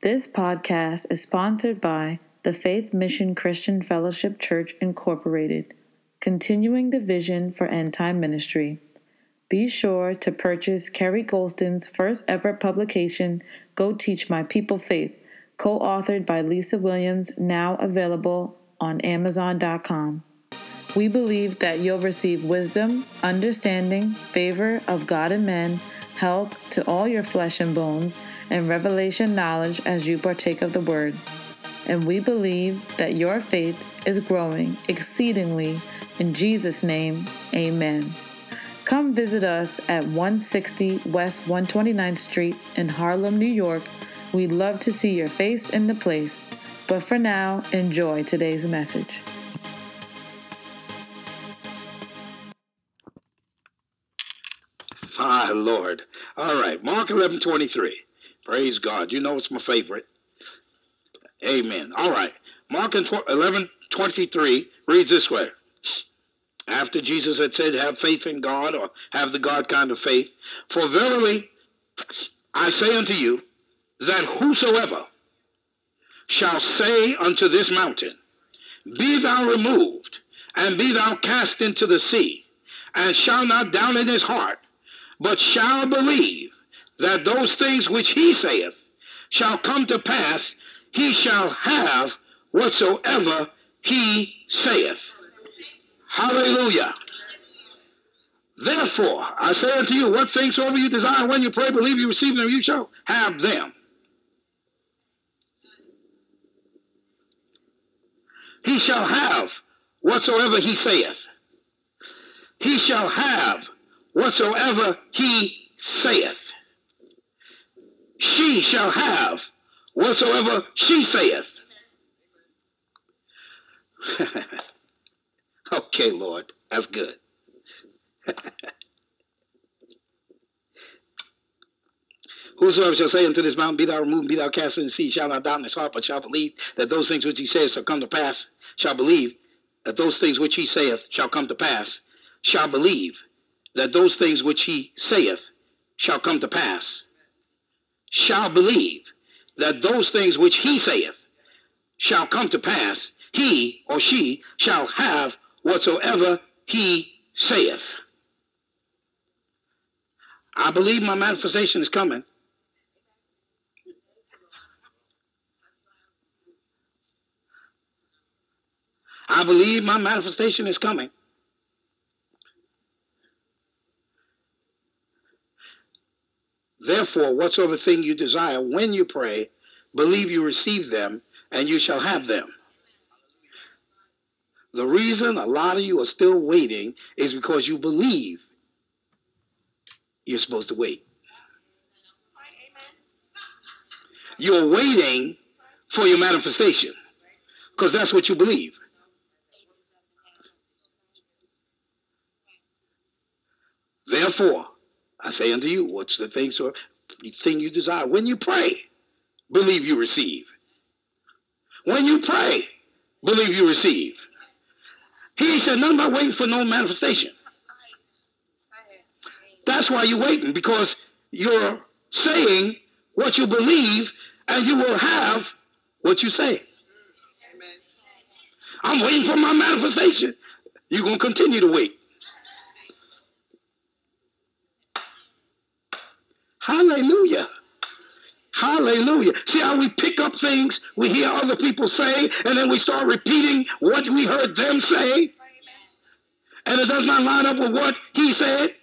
This podcast is sponsored by the Faith Mission Christian Fellowship Church, Incorporated, continuing the vision for end time ministry. Be sure to purchase Kerry Golston's first ever publication, Go Teach My People Faith, co authored by Lisa Williams, now available on Amazon.com. We believe that you'll receive wisdom, understanding, favor of God and men, help to all your flesh and bones and revelation knowledge as you partake of the word. And we believe that your faith is growing exceedingly. In Jesus' name, amen. Come visit us at 160 West 129th Street in Harlem, New York. We'd love to see your face in the place. But for now, enjoy today's message. My Lord. All right, Mark 11 23. Praise God. You know it's my favorite. Amen. All right. Mark 11 23 reads this way. After Jesus had said, Have faith in God, or have the God kind of faith. For verily I say unto you, that whosoever shall say unto this mountain, Be thou removed, and be thou cast into the sea, and shall not doubt in his heart, but shall believe that those things which he saith shall come to pass, he shall have whatsoever he saith. Hallelujah. Therefore, I say unto you, what things soever you desire when you pray, believe you receive them, you shall have them. He shall have whatsoever he saith. He shall have whatsoever he saith she shall have whatsoever she saith. okay, Lord, that's good. Whosoever shall say unto this mountain, Be thou removed, be thou cast in the sea, shall not doubt in his heart, but shall believe that those things which he saith shall come to pass, shall believe that those things which he saith shall come to pass, shall believe that those things which he saith shall come to pass shall believe that those things which he saith shall come to pass, he or she shall have whatsoever he saith. I believe my manifestation is coming. I believe my manifestation is coming. Therefore, whatsoever thing you desire when you pray, believe you receive them, and you shall have them. The reason a lot of you are still waiting is because you believe you're supposed to wait. You're waiting for your manifestation because that's what you believe. Therefore, I say unto you, what's the thing, so the thing you desire? When you pray, believe you receive. When you pray, believe you receive. He ain't said nothing about waiting for no manifestation. That's why you're waiting, because you're saying what you believe, and you will have what you say. I'm waiting for my manifestation. You're going to continue to wait. Hallelujah. Hallelujah. See how we pick up things we hear other people say, and then we start repeating what we heard them say, and it does not line up with what he said.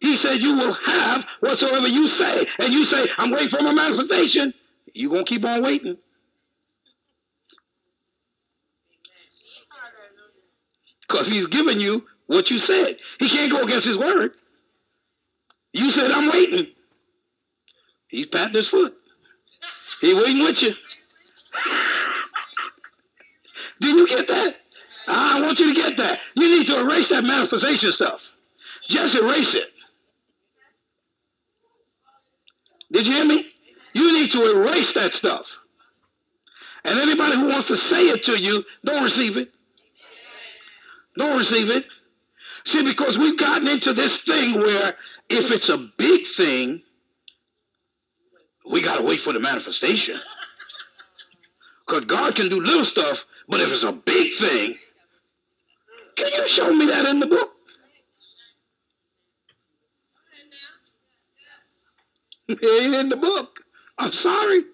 He said, You will have whatsoever you say. And you say, I'm waiting for my manifestation. You're going to keep on waiting. Because he's given you what you said. He can't go against his word. You said, I'm waiting. He's patting his foot. He waiting with you. Did you get that? I want you to get that. You need to erase that manifestation stuff. Just erase it. Did you hear me? You need to erase that stuff. And anybody who wants to say it to you, don't receive it. Don't receive it. See, because we've gotten into this thing where if it's a big thing, We got to wait for the manifestation. Because God can do little stuff, but if it's a big thing, can you show me that in the book? It ain't in the book. I'm sorry.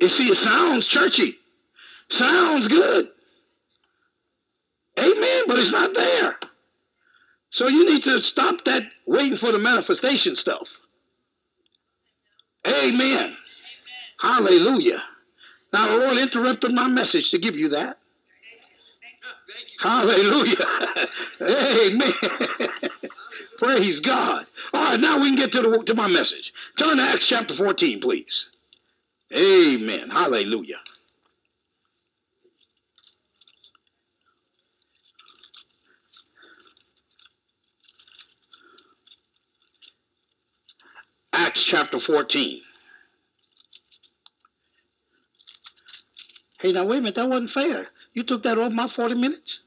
You see, it sounds churchy. Sounds good. Amen, but it's not there. So you need to stop that waiting for the manifestation stuff. Amen. Hallelujah. Now the Lord interrupted my message to give you that. Hallelujah. Amen. Praise God. All right, now we can get to, the, to my message. Turn to Acts chapter 14, please. Amen. Hallelujah. Acts chapter 14. Hey, now wait a minute, that wasn't fair. You took that off my 40 minutes?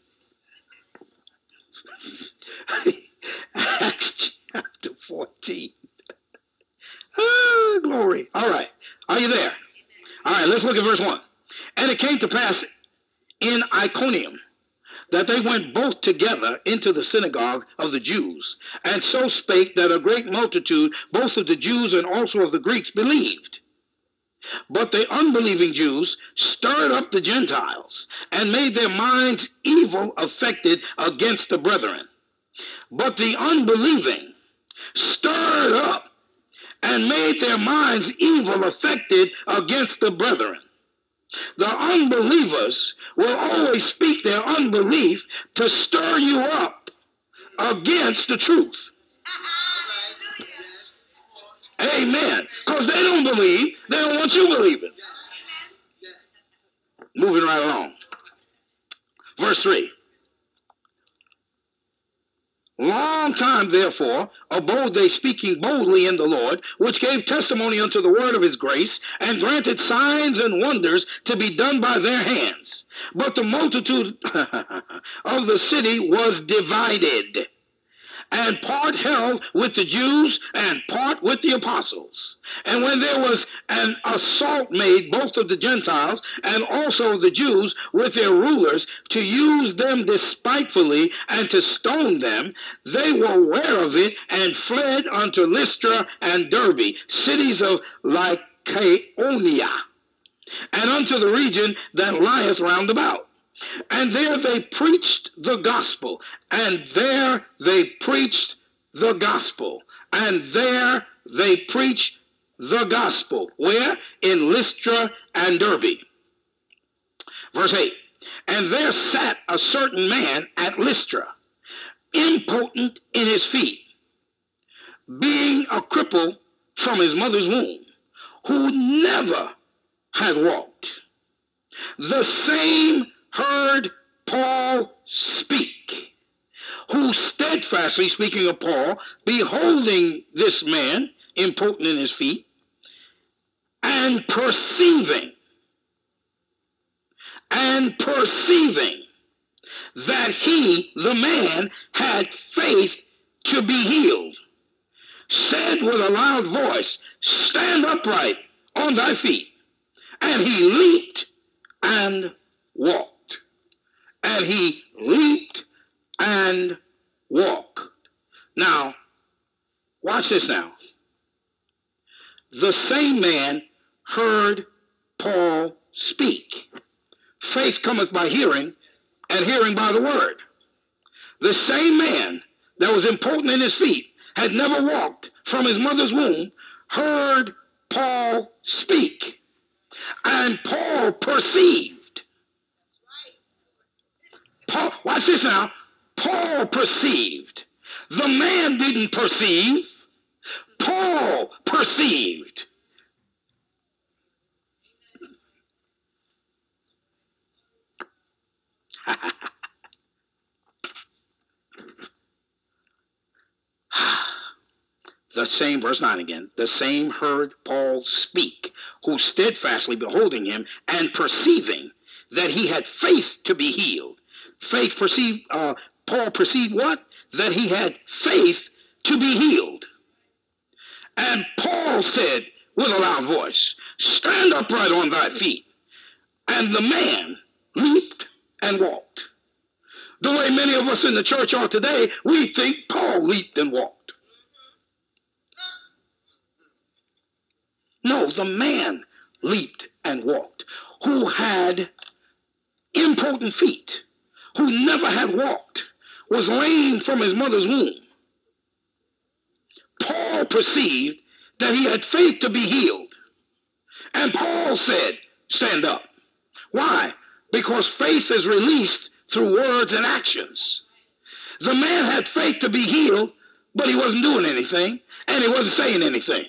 Acts chapter 14. oh, glory. All right. Are you there? All right, let's look at verse 1. And it came to pass in Iconium that they went both together into the synagogue of the Jews, and so spake that a great multitude, both of the Jews and also of the Greeks, believed. But the unbelieving Jews stirred up the Gentiles and made their minds evil affected against the brethren. But the unbelieving stirred up and made their minds evil affected against the brethren. The unbelievers will always speak their unbelief to stir you up against the truth. Amen. Because they don't believe. They don't want you believing. Moving right along. Verse 3. Long time, therefore, abode they speaking boldly in the Lord, which gave testimony unto the word of his grace, and granted signs and wonders to be done by their hands. But the multitude of the city was divided and part held with the Jews and part with the apostles. And when there was an assault made, both of the Gentiles and also the Jews with their rulers, to use them despitefully and to stone them, they were aware of it and fled unto Lystra and Derbe, cities of Lycaonia, and unto the region that lieth round about. And there they preached the gospel. And there they preached the gospel. And there they preached the gospel. Where? In Lystra and Derbe. Verse 8. And there sat a certain man at Lystra, impotent in his feet, being a cripple from his mother's womb, who never had walked. The same heard Paul speak, who steadfastly, speaking of Paul, beholding this man, impotent in his feet, and perceiving, and perceiving that he, the man, had faith to be healed, said with a loud voice, Stand upright on thy feet. And he leaped and walked and he leaped and walked. Now, watch this now. The same man heard Paul speak. Faith cometh by hearing, and hearing by the word. The same man that was impotent in his feet, had never walked from his mother's womb, heard Paul speak. And Paul perceived Paul, watch this now. Paul perceived. The man didn't perceive. Paul perceived. the same, verse 9 again, the same heard Paul speak, who steadfastly beholding him and perceiving that he had faith to be healed, faith perceived, uh, Paul perceived what? That he had faith to be healed. And Paul said with a loud voice, Stand upright on thy feet. And the man leaped and walked. The way many of us in the church are today, we think Paul leaped and walked. No, the man leaped and walked who had impotent feet, who never had walked, was lame from his mother's womb. Paul perceived that he had faith to be healed. And Paul said, Stand up. Why? Because faith is released through words and actions. The man had faith to be healed, but he wasn't doing anything and he wasn't saying anything.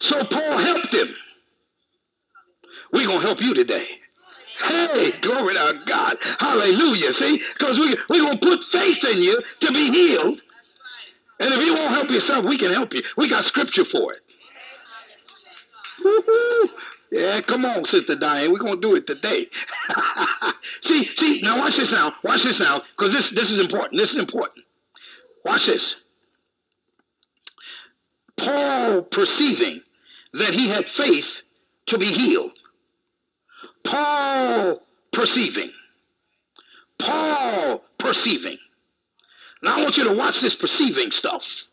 So Paul helped him. We're going to help you today. Hey, glory to God. Hallelujah. See? Because we, we're going to put faith in you to be healed. And if you won't help yourself, we can help you. We got scripture for it. Woo-hoo. Yeah, come on, Sister Diane. We're going to do it today. see, see, now watch this now. Watch this now, because this, this is important. This is important. Watch this. Paul perceiving that he had faith to be healed. Paul perceiving. Paul perceiving. Now I want you to watch this perceiving stuff.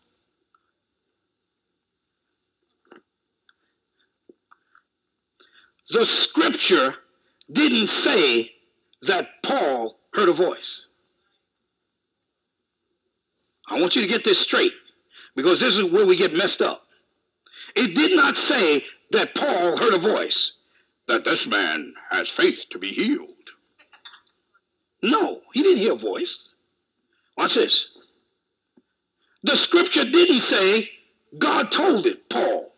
The scripture didn't say that Paul heard a voice. I want you to get this straight because this is where we get messed up. It did not say that Paul heard a voice, that this man has faith to be healed. No, he didn't hear a voice. Watch this. The scripture didn't say God told it, Paul.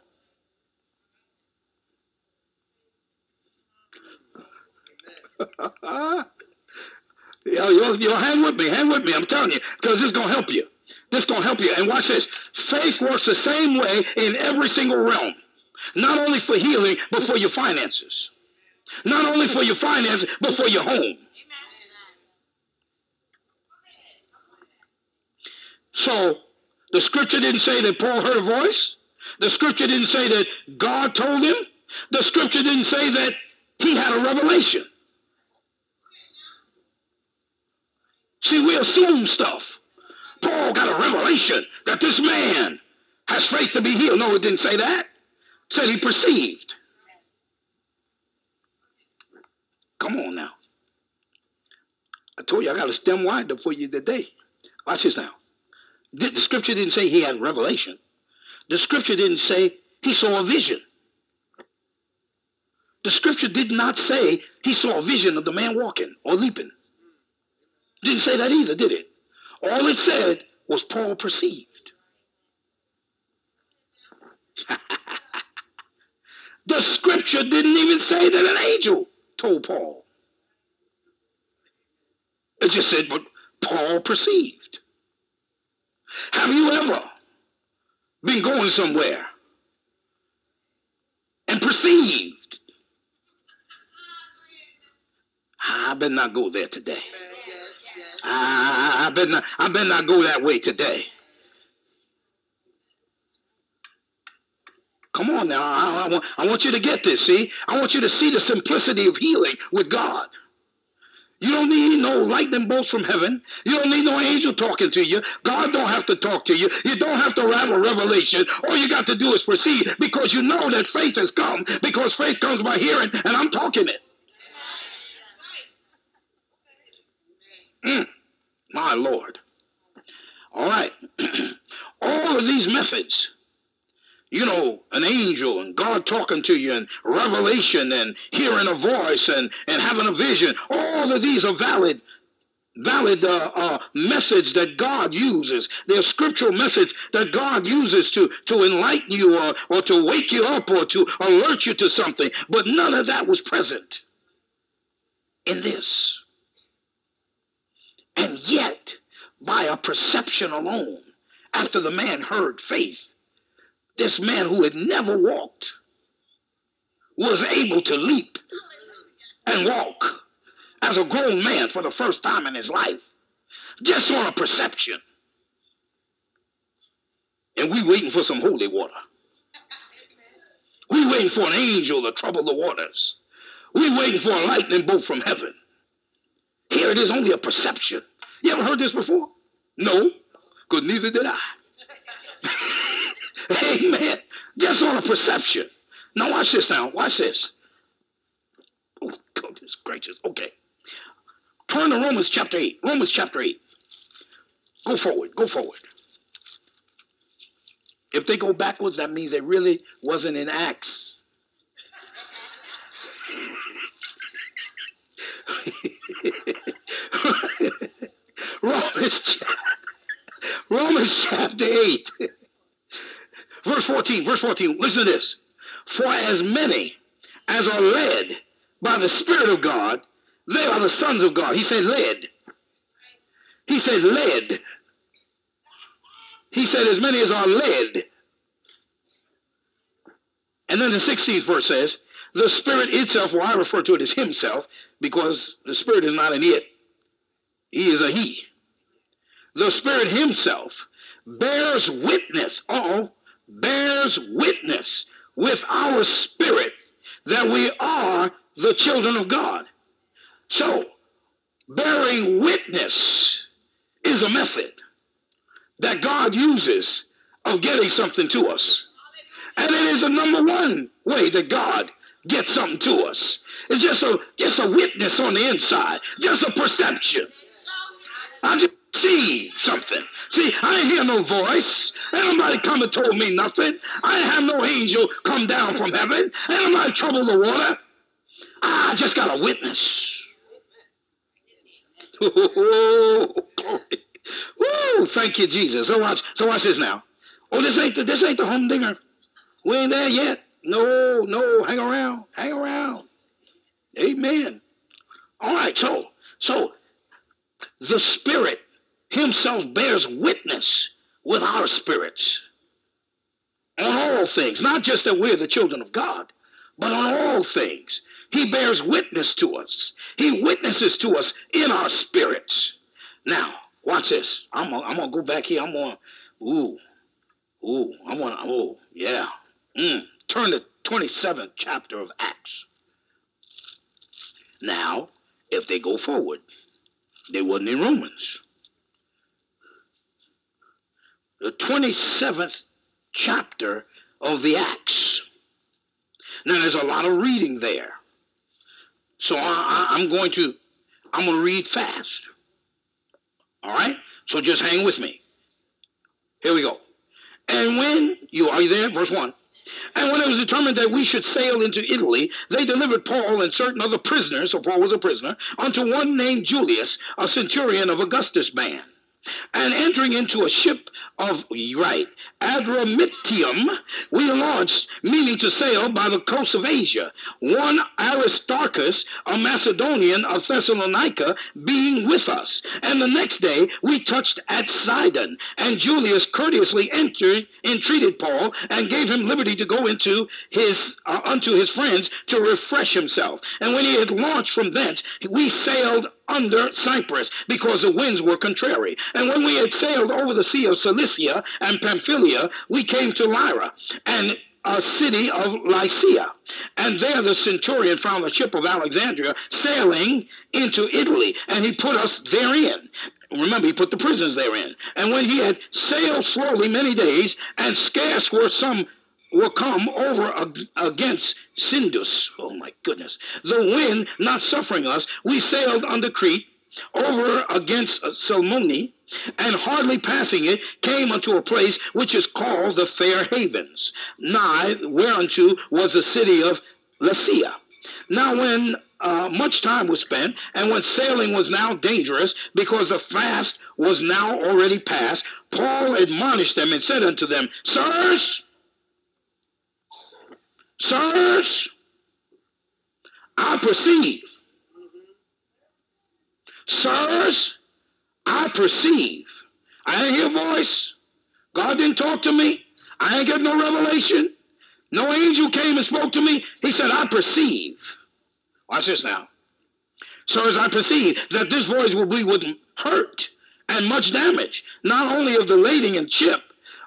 you'll, you'll, you'll hang with me, hang with me. I'm telling you, because this is going to help you. This is going to help you. And watch this. Faith works the same way in every single realm. Not only for healing, but for your finances. Not only for your finances, but for your home. So the scripture didn't say that Paul heard a voice. The scripture didn't say that God told him. The scripture didn't say that he had a revelation. See, we assume stuff. Paul got a revelation that this man has faith to be healed. No, it didn't say that. Said he perceived. Come on now. I told you I got a stem wider for you today. Watch this now. The, the scripture didn't say he had revelation. The scripture didn't say he saw a vision. The scripture did not say he saw a vision of the man walking or leaping. Didn't say that either, did it? All it said was Paul perceived. the scripture didn't even say that an angel told Paul. It just said, but Paul perceived. Have you ever been going somewhere and perceived? I better not go there today. I, better not, I better not go that way today. Come on now. I, I, want, I want you to get this, see? I want you to see the simplicity of healing with God. You don't need no lightning bolts from heaven. You don't need no angel talking to you. God don't have to talk to you. You don't have to have a revelation. All you got to do is proceed because you know that faith has come because faith comes by hearing and I'm talking it. Mm, my Lord. All right. All of these methods you know, an angel and God talking to you and revelation and hearing a voice and, and having a vision. All of these are valid valid uh, uh, methods that God uses. They're scriptural methods that God uses to, to enlighten you or, or to wake you up or to alert you to something. But none of that was present in this. And yet, by a perception alone, after the man heard faith, this man who had never walked was able to leap and walk as a grown man for the first time in his life, just on a perception. and we waiting for some holy water. We waiting for an angel to trouble the waters. We waiting for a lightning bolt from heaven. Here it is only a perception. You ever heard this before? No, because neither did I. Amen. Just on a perception. Now watch this now. Watch this. Oh, goodness gracious. Okay. Turn to Romans chapter 8. Romans chapter 8. Go forward. Go forward. If they go backwards, that means they really wasn't in Acts. Romans, Romans chapter 8, verse 14. Verse 14. Listen to this. For as many as are led by the Spirit of God, they are the sons of God. He said led. He said led. He said as many as are led. And then the 16th verse says, the Spirit itself, well, I refer to it as himself, because the Spirit is not an it. He is a he. The Spirit himself bears witness, oh, bears witness with our spirit that we are the children of God. So, bearing witness is a method that God uses of getting something to us. And it is the number one way that God gets something to us. It's just a just a witness on the inside, just a perception. I just see something. See, I hear no voice. Ain't nobody come and told me nothing. I have no angel come down from heaven. Ain't nobody trouble the water. I just got a witness. Oh, glory. Woo, thank you, Jesus. So watch, so watch this now. Oh, this ain't the this ain't the humdinger. We ain't there yet. No, no, hang around, hang around. Amen. All right, so so the Spirit Himself bears witness with our spirits on all things, not just that we're the children of God, but on all things. He bears witness to us. He witnesses to us in our spirits. Now, watch this. I'm gonna, I'm gonna go back here. I'm gonna, ooh, ooh, I'm gonna, oh, yeah. Mm. Turn to 27th chapter of Acts. Now, if they go forward, they wasn't in Romans. The 27th chapter of the Acts. Now, there's a lot of reading there. So I, am going to, I'm going to read fast. All right? So just hang with me. Here we go. And when you, are you there? Verse 1. And when it was determined that we should sail into Italy, they delivered Paul and certain other prisoners, so Paul was a prisoner, unto one named Julius, a centurion of Augustus' band. And entering into a ship of, right, Adramyttium, we launched, meaning to sail by the coast of Asia. One Aristarchus, a Macedonian of Thessalonica, being with us. And the next day we touched at Sidon. And Julius courteously entered, entreated Paul, and gave him liberty to go into his uh, unto his friends to refresh himself. And when he had launched from thence, we sailed under Cyprus because the winds were contrary. And when we had sailed over the sea of Cilicia and Pamphylia, we came to Lyra and a city of Lycia. And there the centurion found the ship of Alexandria sailing into Italy, and he put us therein. Remember, he put the prisoners therein. And when he had sailed slowly many days, and scarce were some will come over against Cnidus. Oh my goodness. The wind not suffering us, we sailed under Crete over against Salmone and hardly passing it came unto a place which is called the Fair Havens, nigh whereunto was the city of Lasea. Now, when uh, much time was spent, and when sailing was now dangerous, because the fast was now already past, Paul admonished them and said unto them, Sirs, Sirs, I perceive. Sirs, I perceive. I ain't hear a voice. God didn't talk to me. I ain't get no revelation. No angel came and spoke to me. He said, I perceive. Watch this now. Sirs, I perceive that this voice will be with hurt and much damage, not only of the lading and ship,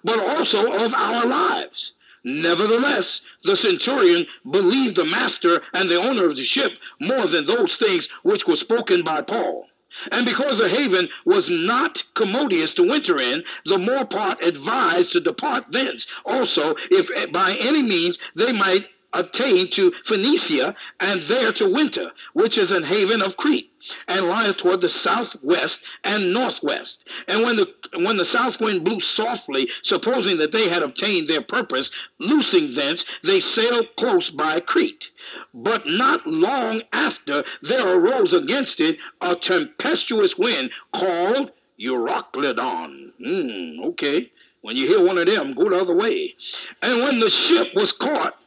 but also of our lives. Nevertheless, the centurion believed the master and the owner of the ship more than those things which were spoken by Paul. And because the haven was not commodious to winter in, the more part advised to depart thence. Also, if by any means they might attain to Phoenicia and there to winter, which is an haven of Crete, and lieth toward the southwest and northwest. And when the when the south wind blew softly, supposing that they had obtained their purpose, loosing thence, they sailed close by Crete. But not long after there arose against it a tempestuous wind called Euroclydon. Mm, okay. When you hear one of them, go the other way. And when the ship was caught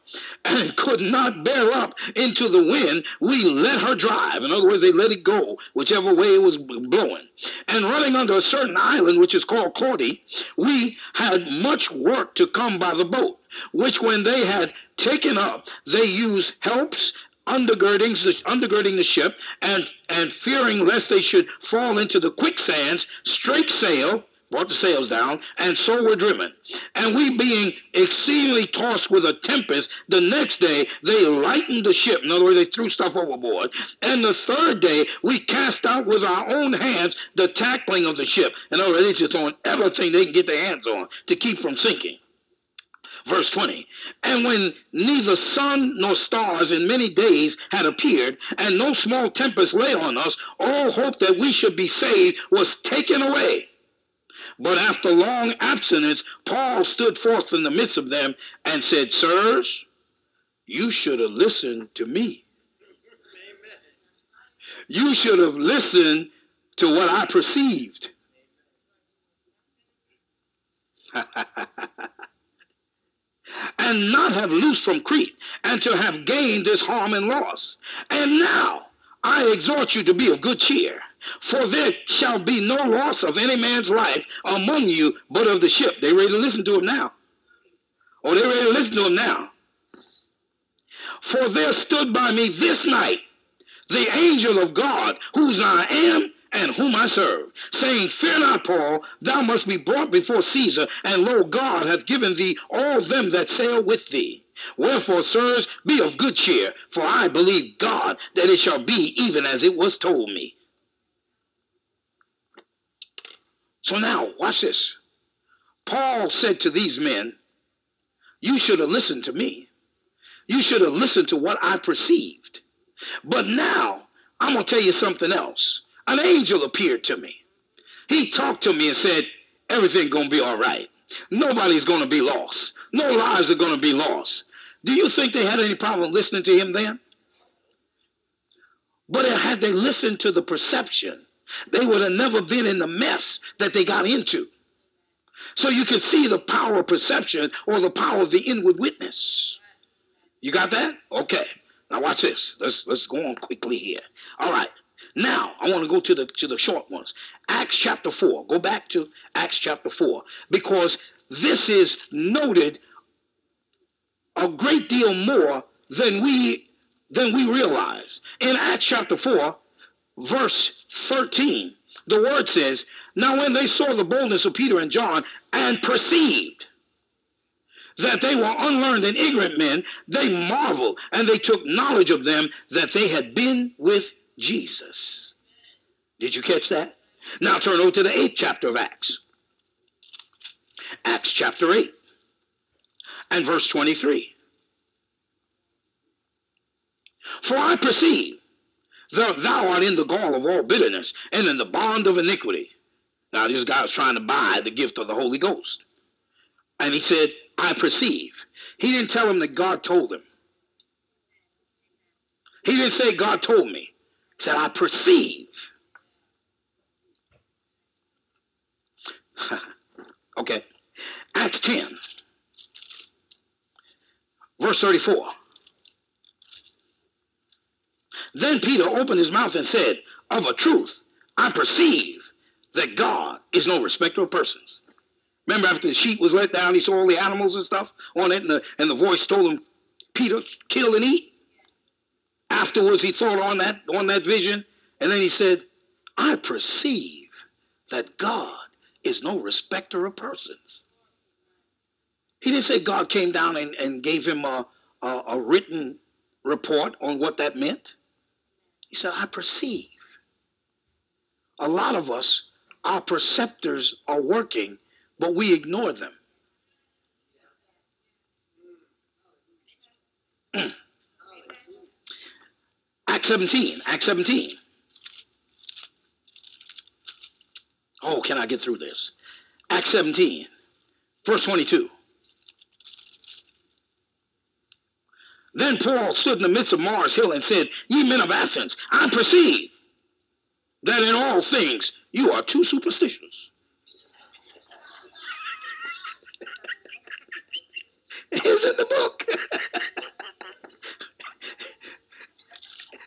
and could not bear up into the wind, we let her drive. In other words, they let it go, whichever way it was blowing. And running under a certain island, which is called Claudia, we had much work to come by the boat, which when they had taken up, they used helps undergirding the, undergirding the ship and, and fearing lest they should fall into the quicksands, straight sail brought the sails down, and so were driven. And we being exceedingly tossed with a tempest, the next day they lightened the ship. In other words, they threw stuff overboard. And the third day we cast out with our own hands the tackling of the ship. In other words, they just throwing everything they can get their hands on to keep from sinking. Verse 20, and when neither sun nor stars in many days had appeared, and no small tempest lay on us, all hope that we should be saved was taken away. But after long abstinence, Paul stood forth in the midst of them and said, Sirs, you should have listened to me. You should have listened to what I perceived. and not have loosed from Crete, and to have gained this harm and loss. And now I exhort you to be of good cheer for there shall be no loss of any man's life among you, but of the ship. They ready to listen to him now. Oh, they ready to listen to him now. For there stood by me this night the angel of God, whose I am and whom I serve, saying, Fear not, Paul, thou must be brought before Caesar, and lo, God hath given thee all them that sail with thee. Wherefore, sirs, be of good cheer, for I believe God that it shall be even as it was told me. So now, watch this. Paul said to these men, You should have listened to me. You should have listened to what I perceived. But now, I'm going to tell you something else. An angel appeared to me. He talked to me and said, Everything's going to be all right. Nobody's going to be lost. No lives are going to be lost. Do you think they had any problem listening to him then? But had they listened to the perception they would have never been in the mess that they got into. So you can see the power of perception or the power of the inward witness. You got that? Okay. Now watch this. Let's let's go on quickly here. All right. Now I want to go to the to the short ones. Acts chapter 4. Go back to Acts chapter 4 because this is noted a great deal more than we than we realize. In Acts chapter 4, verse 13, the word says, Now when they saw the boldness of Peter and John and perceived that they were unlearned and ignorant men, they marveled and they took knowledge of them that they had been with Jesus. Did you catch that? Now turn over to the eighth chapter of Acts. Acts chapter 8 and verse 23. For I perceive Thou, thou art in the gall of all bitterness and in the bond of iniquity. Now, this guy was trying to buy the gift of the Holy Ghost. And he said, I perceive. He didn't tell him that God told him. He didn't say, God told me. He said, I perceive. okay. Acts 10, verse 34. Then Peter opened his mouth and said, Of a truth, I perceive that God is no respecter of persons. Remember after the sheep was let down, he saw all the animals and stuff on it, and the, and the voice told him, Peter, kill and eat. Afterwards, he thought on that, on that vision, and then he said, I perceive that God is no respecter of persons. He didn't say God came down and, and gave him a, a, a written report on what that meant. He said, I perceive. A lot of us, our perceptors are working, but we ignore them. Act 17, Act 17. Oh, can I get through this? Act 17, verse 22. Then Paul stood in the midst of Mars Hill and said, Ye men of Athens, I perceive that in all things you are too superstitious. is in the book.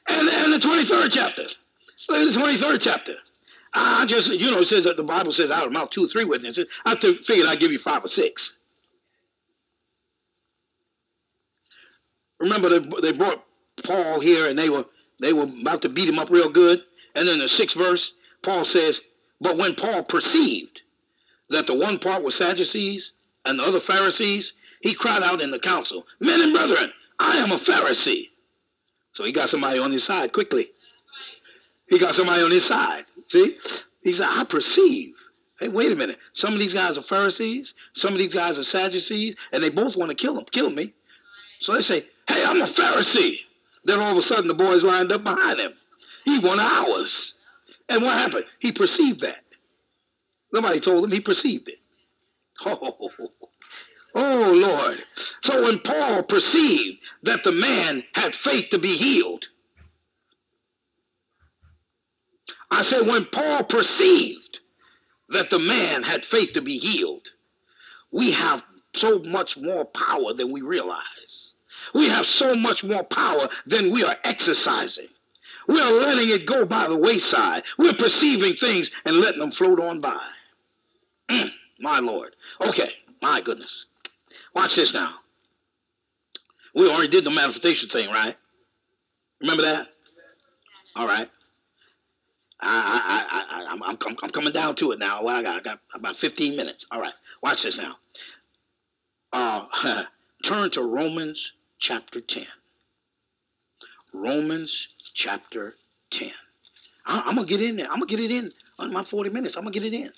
and, and the 23rd chapter. Look at the 23rd chapter. I just, you know, it says that the Bible says out of mouth two or three witnesses. I figured I'd give you five or six. Remember, they, they brought Paul here and they were they were about to beat him up real good. And then the sixth verse, Paul says, But when Paul perceived that the one part was Sadducees and the other Pharisees, he cried out in the council, Men and brethren, I am a Pharisee. So he got somebody on his side quickly. He got somebody on his side. See? He said, I perceive. Hey, wait a minute. Some of these guys are Pharisees. Some of these guys are Sadducees. And they both want to kill him, kill me. So they say, hey, I'm a Pharisee. Then all of a sudden the boys lined up behind him. He won ours. And what happened? He perceived that. Nobody told him. He perceived it. Oh, oh Lord. So when Paul perceived that the man had faith to be healed, I said, when Paul perceived that the man had faith to be healed, we have so much more power than we realize. We have so much more power than we are exercising. We are letting it go by the wayside. We're perceiving things and letting them float on by. Mm, my Lord. Okay, my goodness. Watch this now. We already did the manifestation thing, right? Remember that? All right. I, I, I, I'm, I'm, I'm coming down to it now. Well, I got, I got about 15 minutes. All right. Watch this now. Uh, turn to Romans chapter 10. Romans chapter 10. I, am going to get in there. I'm going to get it in on my 40 minutes. I'm going to get it in.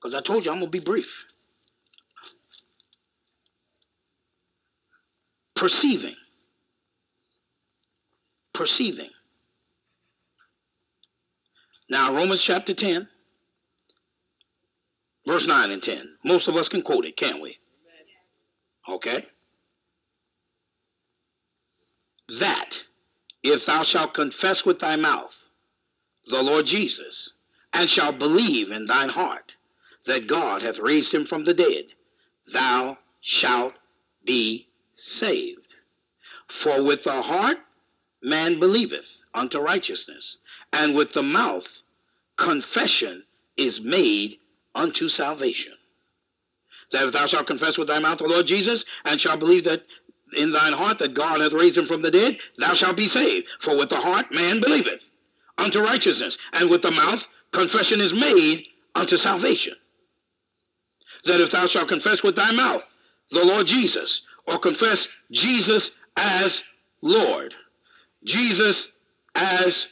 Because I told you I'm going to be brief. Perceiving. Perceiving. Now, Romans chapter 10, verse 9 and 10. Most of us can quote it, can't we? Okay. That if thou shalt confess with thy mouth the Lord Jesus, and shalt believe in thine heart that God hath raised him from the dead, thou shalt be saved. For with the heart man believeth unto righteousness, and with the mouth confession is made unto salvation. That if thou shalt confess with thy mouth the Lord Jesus, and shalt believe that in thine heart that God hath raised him from the dead, thou shalt be saved. For with the heart man believeth unto righteousness, and with the mouth confession is made unto salvation. That if thou shalt confess with thy mouth the Lord Jesus, or confess Jesus as Lord, Jesus as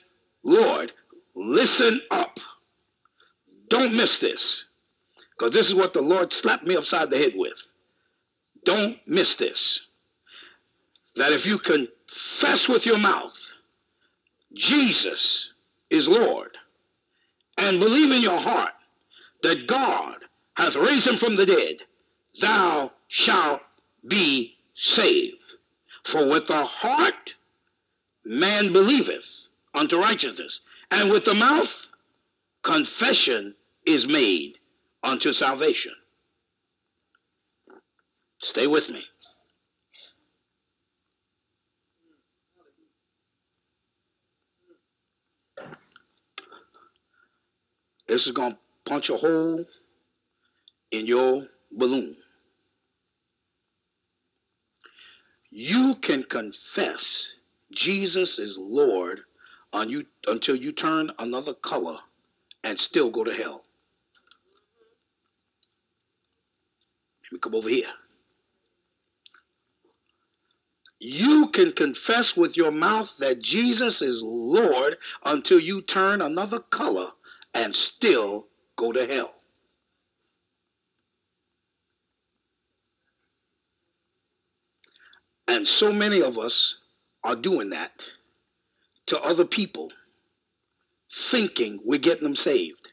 Lord, listen up. Don't miss this, because this is what the Lord slapped me upside the head with. Don't miss this that if you confess with your mouth Jesus is Lord and believe in your heart that God hath raised him from the dead, thou shalt be saved. For with the heart man believeth unto righteousness, and with the mouth confession is made unto salvation. Stay with me. This is going to punch a hole in your balloon. You can confess Jesus is Lord on you until you turn another color and still go to hell. Let me come over here. You can confess with your mouth that Jesus is Lord until you turn another color and still go to hell. And so many of us are doing that to other people, thinking we're getting them saved.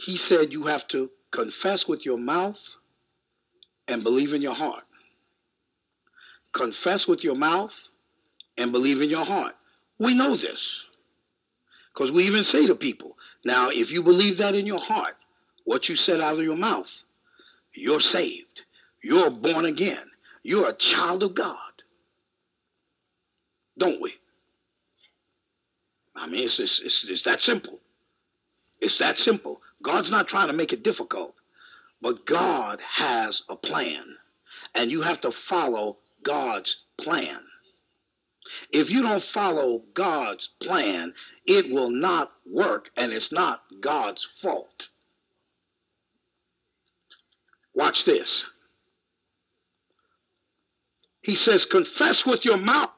He said you have to confess with your mouth and believe in your heart. Confess with your mouth and believe in your heart. We know this because we even say to people, now, if you believe that in your heart, what you said out of your mouth, you're saved. You're born again. You're a child of God. Don't we? I mean, it's, it's, it's, it's that simple. It's that simple. God's not trying to make it difficult. But God has a plan, and you have to follow God's plan. If you don't follow God's plan, it will not work, and it's not God's fault. Watch this. He says, confess with your mouth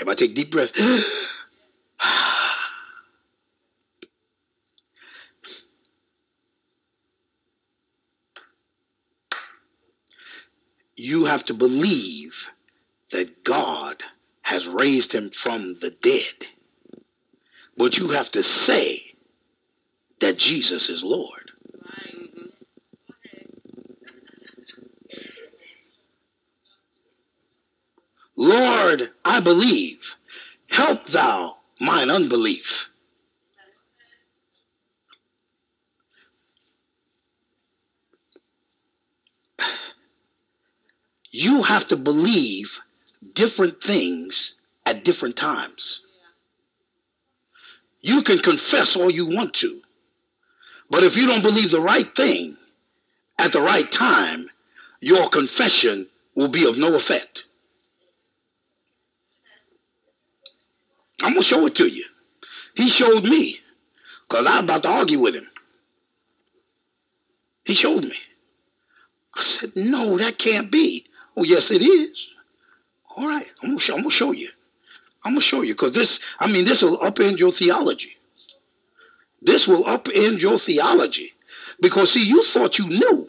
Everybody take deep breath. you have to believe that God has raised him from the dead. But you have to say that Jesus is Lord. Lord, I believe. Help thou mine unbelief. You have to believe different things at different times. You can confess all you want to, but if you don't believe the right thing at the right time, your confession will be of no effect. I'm gonna show it to you. He showed me, because I was about to argue with him. He showed me. I said, no, that can't be. Oh, yes, it is. All right, I'm gonna show, I'm gonna show you. I'm gonna show you, because this, I mean, this will upend your theology. This will upend your theology. Because see, you thought you knew.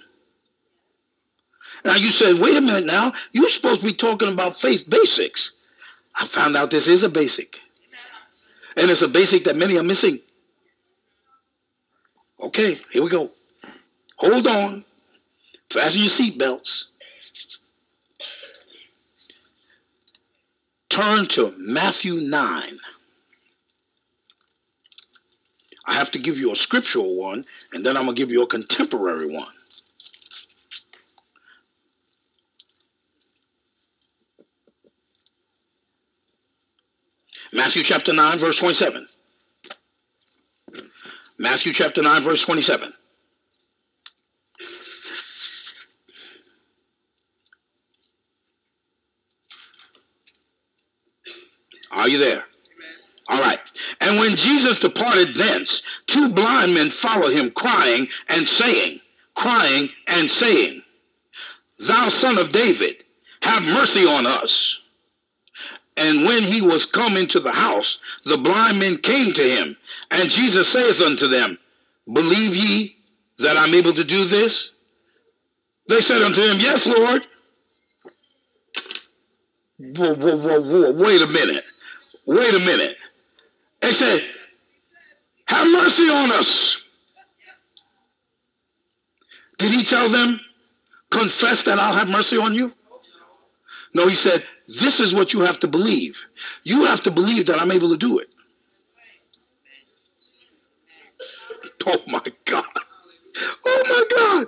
Now you said, wait a minute now, you're supposed to be talking about faith basics. I found out this is a basic. And it's a basic that many are missing. Okay, here we go. Hold on. Fasten your seatbelts. Turn to Matthew 9. I have to give you a scriptural one, and then I'm going to give you a contemporary one. Matthew chapter 9, verse 27. Matthew chapter 9, verse 27. Are you there? All right. And when Jesus departed thence, two blind men followed him, crying and saying, crying and saying, Thou son of David, have mercy on us. And when he was come into the house, the blind men came to him. And Jesus saith unto them, Believe ye that I'm able to do this? They said unto him, Yes, Lord. Whoa, whoa, whoa, whoa, wait a minute. Wait a minute. They said, Have mercy on us. Did he tell them, Confess that I'll have mercy on you? No, he said, this is what you have to believe. You have to believe that I'm able to do it. Oh my God. Oh my God.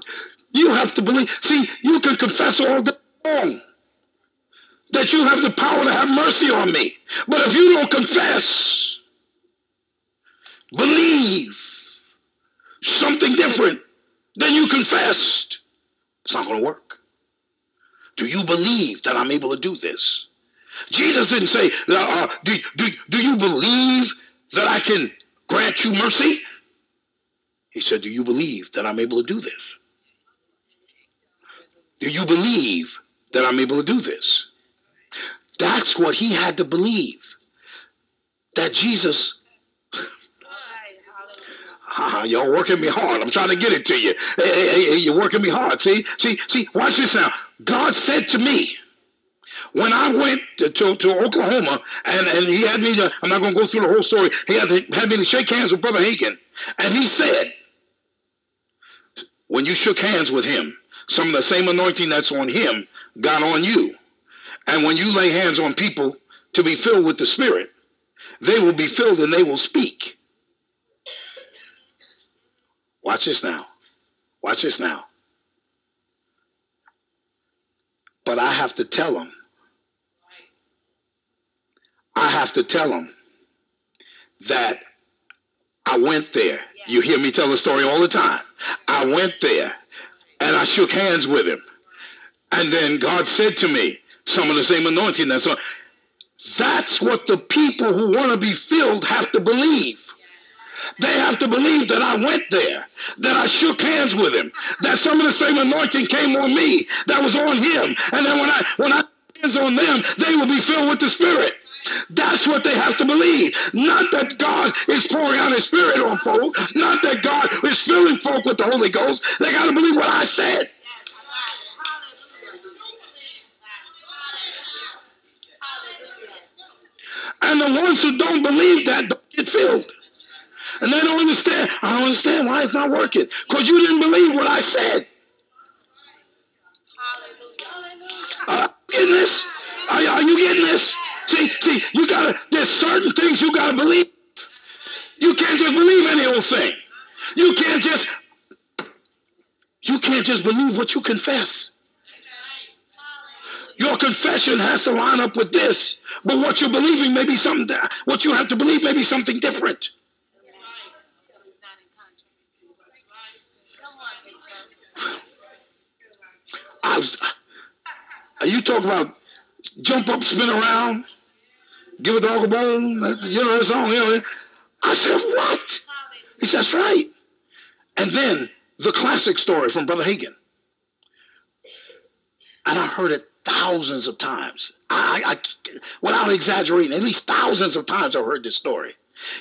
You have to believe. See, you can confess all day long that you have the power to have mercy on me. But if you don't confess, believe something different than you confessed, it's not going to work. Do you believe that I'm able to do this? Jesus didn't say, uh, do, do, do you believe that I can grant you mercy? He said, Do you believe that I'm able to do this? Do you believe that I'm able to do this? That's what he had to believe. That Jesus uh, y'all working me hard. I'm trying to get it to you. Hey, hey, hey, you're working me hard. See, see, see. Watch this now. God said to me when I went to, to, to Oklahoma, and, and he had me. To, I'm not going to go through the whole story. He had, to, had me to shake hands with Brother Hagin, and he said, when you shook hands with him, some of the same anointing that's on him got on you. And when you lay hands on people to be filled with the Spirit, they will be filled and they will speak. Watch this now. Watch this now. But I have to tell them. I have to tell them that I went there. You hear me tell the story all the time. I went there and I shook hands with him. And then God said to me, some of the same anointing that's on. That's what the people who want to be filled have to believe. They have to believe that I went there, that I shook hands with him, that some of the same anointing came on me that was on him. And then when I when I hands on them, they will be filled with the Spirit. That's what they have to believe. Not that God is pouring out his spirit on folk. Not that God is filling folk with the Holy Ghost. They got to believe what I said. And the ones who don't believe that don't get filled. And they don't understand. I don't understand why it's not working. Because you didn't believe what I said. Are you getting this? Are, are you getting this? See, see, you gotta, there's certain things you gotta believe. You can't just believe any old thing. You can't just, you can't just believe what you confess. Your confession has to line up with this, but what you're believing may be something, that what you have to believe may be something different. I was, you talk about jump up, spin around, give a dog a bone, you know that song, you know. I said, what? He said, that's right. And then the classic story from Brother Hagin. And I heard it thousands of times. I, I, without exaggerating, at least thousands of times I've heard this story.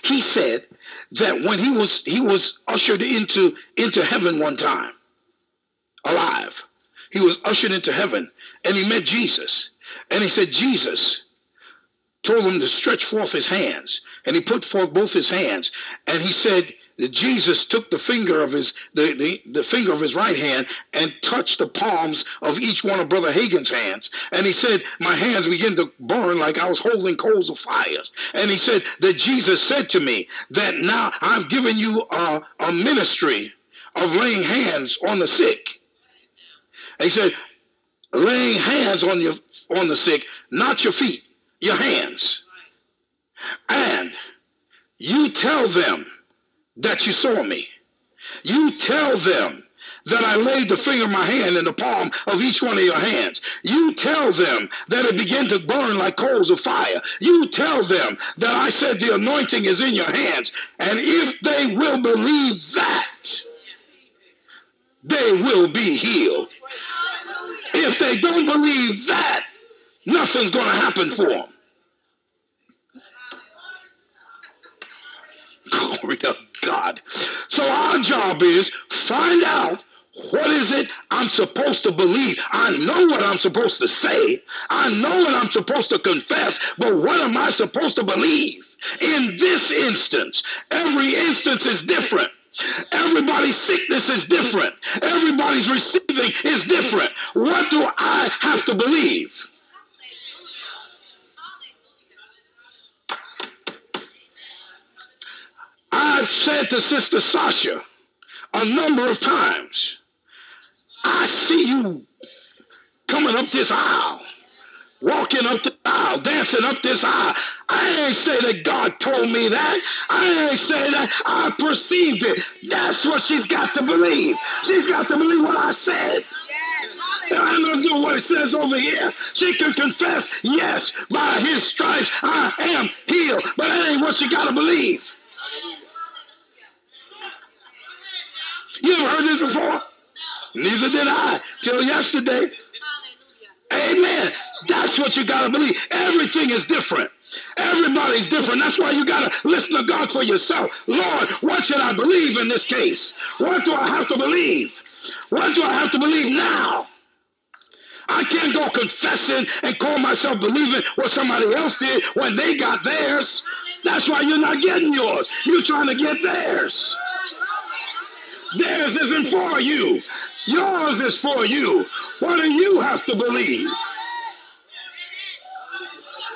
He said that when he was he was ushered into into heaven one time, alive, he was ushered into heaven and he met Jesus. And he said, Jesus told him to stretch forth his hands. And he put forth both his hands. And he said, that Jesus took the finger of his the, the, the finger of his right hand and touched the palms of each one of Brother Hagin's hands. And he said, My hands begin to burn like I was holding coals of fire. And he said that Jesus said to me that now I've given you a, a ministry of laying hands on the sick. He said, laying hands on your on the sick, not your feet, your hands. And you tell them that you saw me. You tell them that I laid the finger of my hand in the palm of each one of your hands. You tell them that it began to burn like coals of fire. You tell them that I said the anointing is in your hands. And if they will believe that, they will be healed. If they don't believe that, nothing's going to happen for them. Glory to God. So our job is find out what is it I'm supposed to believe? I know what I'm supposed to say. I know what I'm supposed to confess, but what am I supposed to believe? In this instance, every instance is different. Everybody's sickness is different. Everybody's receiving is different. What do I have to believe? I've said to Sister Sasha a number of times, I see you coming up this aisle, walking up the aisle, dancing up this aisle. I ain't say that God told me that. I ain't say that. I perceived it. That's what she's got to believe. She's got to believe what I said. And I'm going to do what it says over here. She can confess, yes, by his stripes I am healed. But that ain't what she got to believe. You ever heard this before? Neither did I till yesterday. Amen. That's what you got to believe. Everything is different. Everybody's different. That's why you got to listen to God for yourself. Lord, what should I believe in this case? What do I have to believe? What do I have to believe now? I can't go confessing and call myself believing what somebody else did when they got theirs. That's why you're not getting yours. You're trying to get theirs. Theirs isn't for you. Yours is for you. What do you have to believe?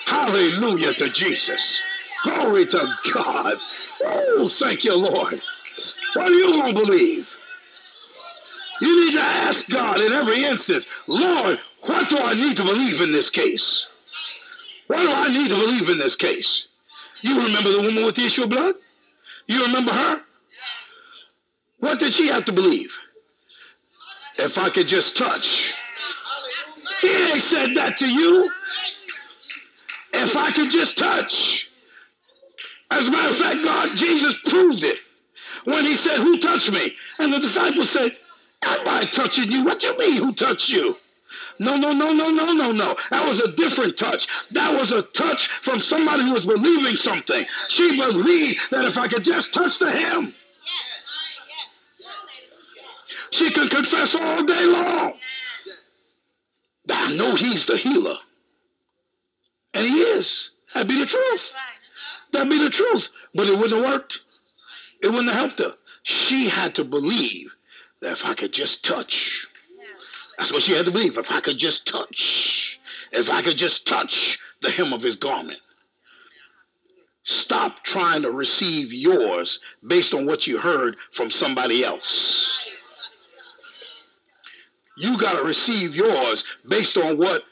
Hallelujah to Jesus. Glory to God. Oh, thank you, Lord. What are you going to believe? You need to ask God in every instance, Lord, what do I need to believe in this case? What do I need to believe in this case? You remember the woman with the issue of blood? You remember her? What did she have to believe? If I could just touch. He ain't said that to you. If I could just touch. As a matter of fact, God, Jesus proved it when he said, Who touched me? And the disciples said, I touching you? What you mean, who touched you? No, no, no, no, no, no, no. That was a different touch. That was a touch from somebody who was believing something. She believed that if I could just touch the hem, she can confess all day long. I know he's the healer. And he is. That'd be the truth. That'd be the truth. But it wouldn't have worked. It wouldn't have helped her. She had to believe that if I could just touch, that's what she had to believe. If I could just touch, if I could just touch the hem of his garment. Stop trying to receive yours based on what you heard from somebody else. You got to receive yours based on what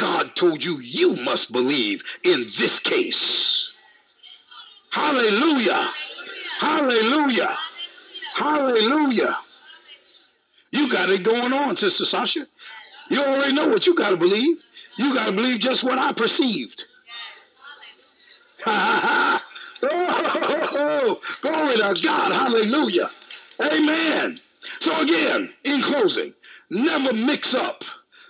God told you you must believe in this case. Hallelujah. Hallelujah. Hallelujah. You got it going on, Sister Sasha. You already know what you got to believe. You got to believe just what I perceived. oh, glory to God. Hallelujah. Amen. So, again, in closing, Never mix up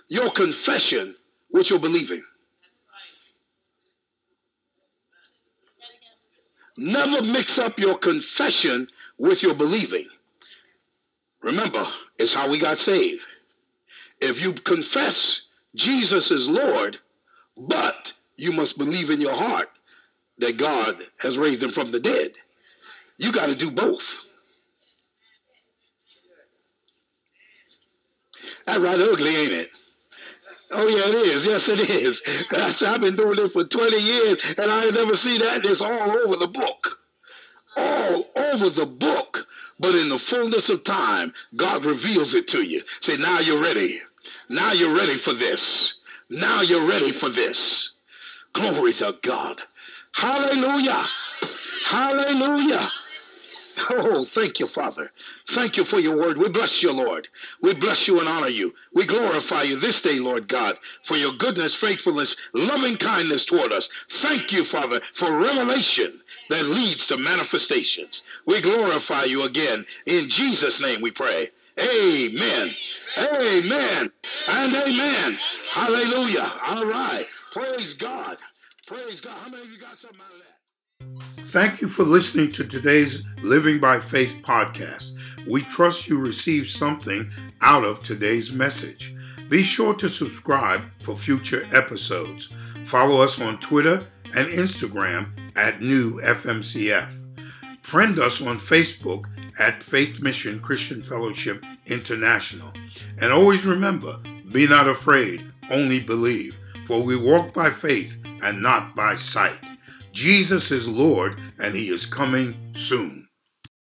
your confession with your believing. Never mix up your confession with your believing. Remember, it's how we got saved. If you confess Jesus is Lord, but you must believe in your heart that God has raised him from the dead, you got to do both. That's rather ugly, ain't it? Oh yeah, it is. Yes, it is. I've been doing this for 20 years, and I never see that. It's all over the book. All over the book. But in the fullness of time, God reveals it to you. Say, now you're ready. Now you're ready for this. Now you're ready for this. Glory to God. Hallelujah. Hallelujah. Oh, thank you, Father. Thank you for your word. We bless you, Lord. We bless you and honor you. We glorify you this day, Lord God, for your goodness, faithfulness, loving kindness toward us. Thank you, Father, for revelation that leads to manifestations. We glorify you again. In Jesus' name we pray. Amen. Amen. And amen. Hallelujah. All right. Praise God. Praise God. How many of you got something out of that? Thank you for listening to today's Living by Faith podcast. We trust you received something out of today's message. Be sure to subscribe for future episodes. Follow us on Twitter and Instagram at New FMCF. Friend us on Facebook at Faith Mission Christian Fellowship International. And always remember be not afraid, only believe, for we walk by faith and not by sight. Jesus is Lord and he is coming soon.